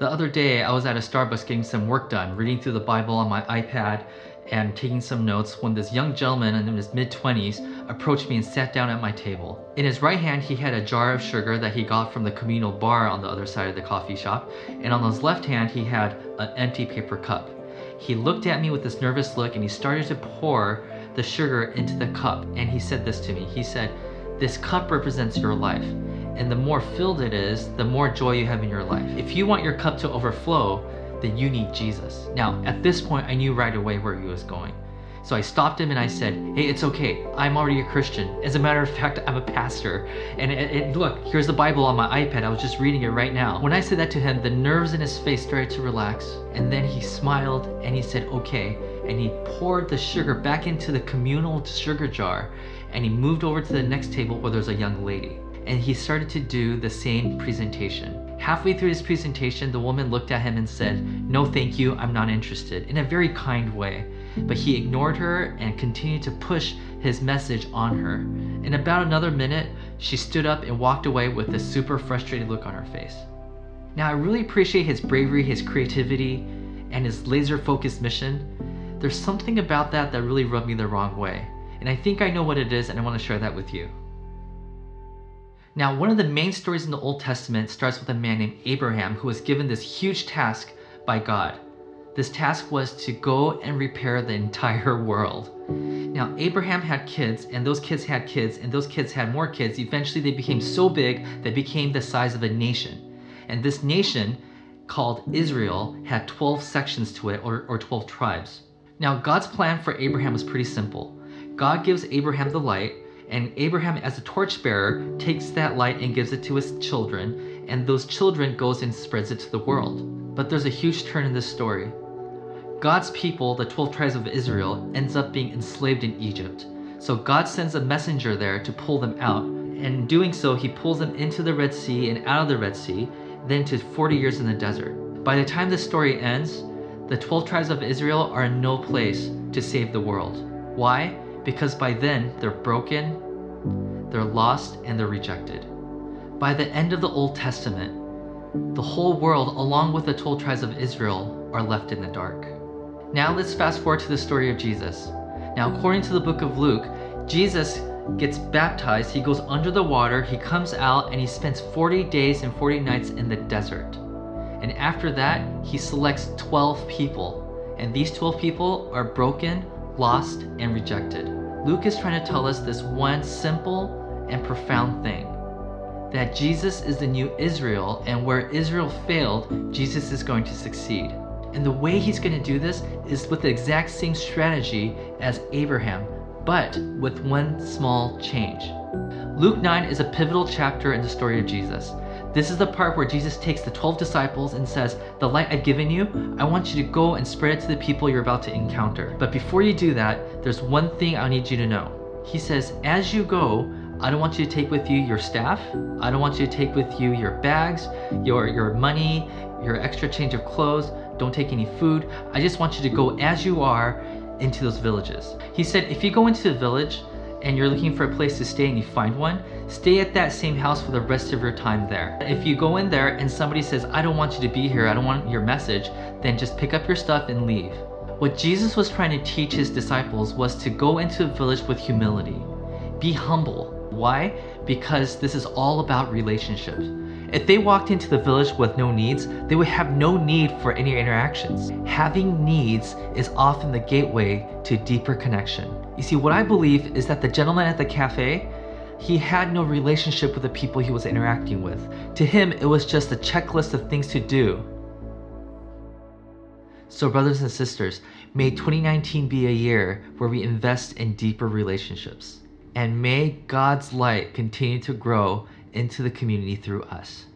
The other day, I was at a Starbucks getting some work done, reading through the Bible on my iPad and taking some notes when this young gentleman in his mid 20s approached me and sat down at my table. In his right hand, he had a jar of sugar that he got from the communal bar on the other side of the coffee shop, and on his left hand, he had an empty paper cup. He looked at me with this nervous look and he started to pour the sugar into the cup, and he said this to me. He said, This cup represents your life and the more filled it is, the more joy you have in your life. If you want your cup to overflow, then you need Jesus. Now, at this point, I knew right away where he was going. So I stopped him and I said, Hey, it's okay. I'm already a Christian. As a matter of fact, I'm a pastor. And it, it, look, here's the Bible on my iPad. I was just reading it right now. When I said that to him, the nerves in his face started to relax. And then he smiled and he said, Okay. And he poured the sugar back into the communal sugar jar and he moved over to the next table where there's a young lady and he started to do the same presentation. Halfway through his presentation, the woman looked at him and said, No, thank you, I'm not interested, in a very kind way. But he ignored her and continued to push his message on her. In about another minute, she stood up and walked away with a super frustrated look on her face. Now, I really appreciate his bravery, his creativity, and his laser focused mission. There's something about that that really rubbed me the wrong way. And I think I know what it is, and I want to share that with you. Now, one of the main stories in the Old Testament starts with a man named Abraham who was given this huge task by God. This task was to go and repair the entire world. Now, Abraham had kids, and those kids had kids, and those kids had more kids. Eventually, they became so big they became the size of a nation. And this nation, called Israel, had 12 sections to it, or, or 12 tribes. Now, God's plan for Abraham was pretty simple. God gives Abraham the light, and Abraham, as a torchbearer, takes that light and gives it to his children, and those children goes and spreads it to the world. But there's a huge turn in this story. God's people, the 12 tribes of Israel, ends up being enslaved in Egypt. So God sends a messenger there to pull them out. And in doing so, he pulls them into the Red Sea and out of the Red Sea, then to 40 years in the desert. By the time this story ends, the 12 tribes of Israel are in no place to save the world. Why? because by then they're broken, they're lost, and they're rejected. By the end of the Old Testament, the whole world, along with the 12 tribes of Israel, are left in the dark. Now let's fast forward to the story of Jesus. Now, according to the book of Luke, Jesus gets baptized, he goes under the water, he comes out, and he spends 40 days and 40 nights in the desert. And after that, he selects 12 people. And these 12 people are broken, lost, and rejected. Luke is trying to tell us this one simple and profound thing that Jesus is the new Israel, and where Israel failed, Jesus is going to succeed. And the way he's going to do this is with the exact same strategy as Abraham, but with one small change. Luke 9 is a pivotal chapter in the story of Jesus. This is the part where Jesus takes the 12 disciples and says, The light I've given you, I want you to go and spread it to the people you're about to encounter. But before you do that, there's one thing I need you to know. He says, As you go, I don't want you to take with you your staff. I don't want you to take with you your bags, your, your money, your extra change of clothes. Don't take any food. I just want you to go as you are into those villages. He said, if you go into the village, and you're looking for a place to stay and you find one, stay at that same house for the rest of your time there. If you go in there and somebody says, I don't want you to be here, I don't want your message, then just pick up your stuff and leave. What Jesus was trying to teach his disciples was to go into a village with humility. Be humble. Why? Because this is all about relationships. If they walked into the village with no needs, they would have no need for any interactions. Having needs is often the gateway to deeper connection. You see, what I believe is that the gentleman at the cafe, he had no relationship with the people he was interacting with. To him, it was just a checklist of things to do. So, brothers and sisters, may 2019 be a year where we invest in deeper relationships. And may God's light continue to grow into the community through us.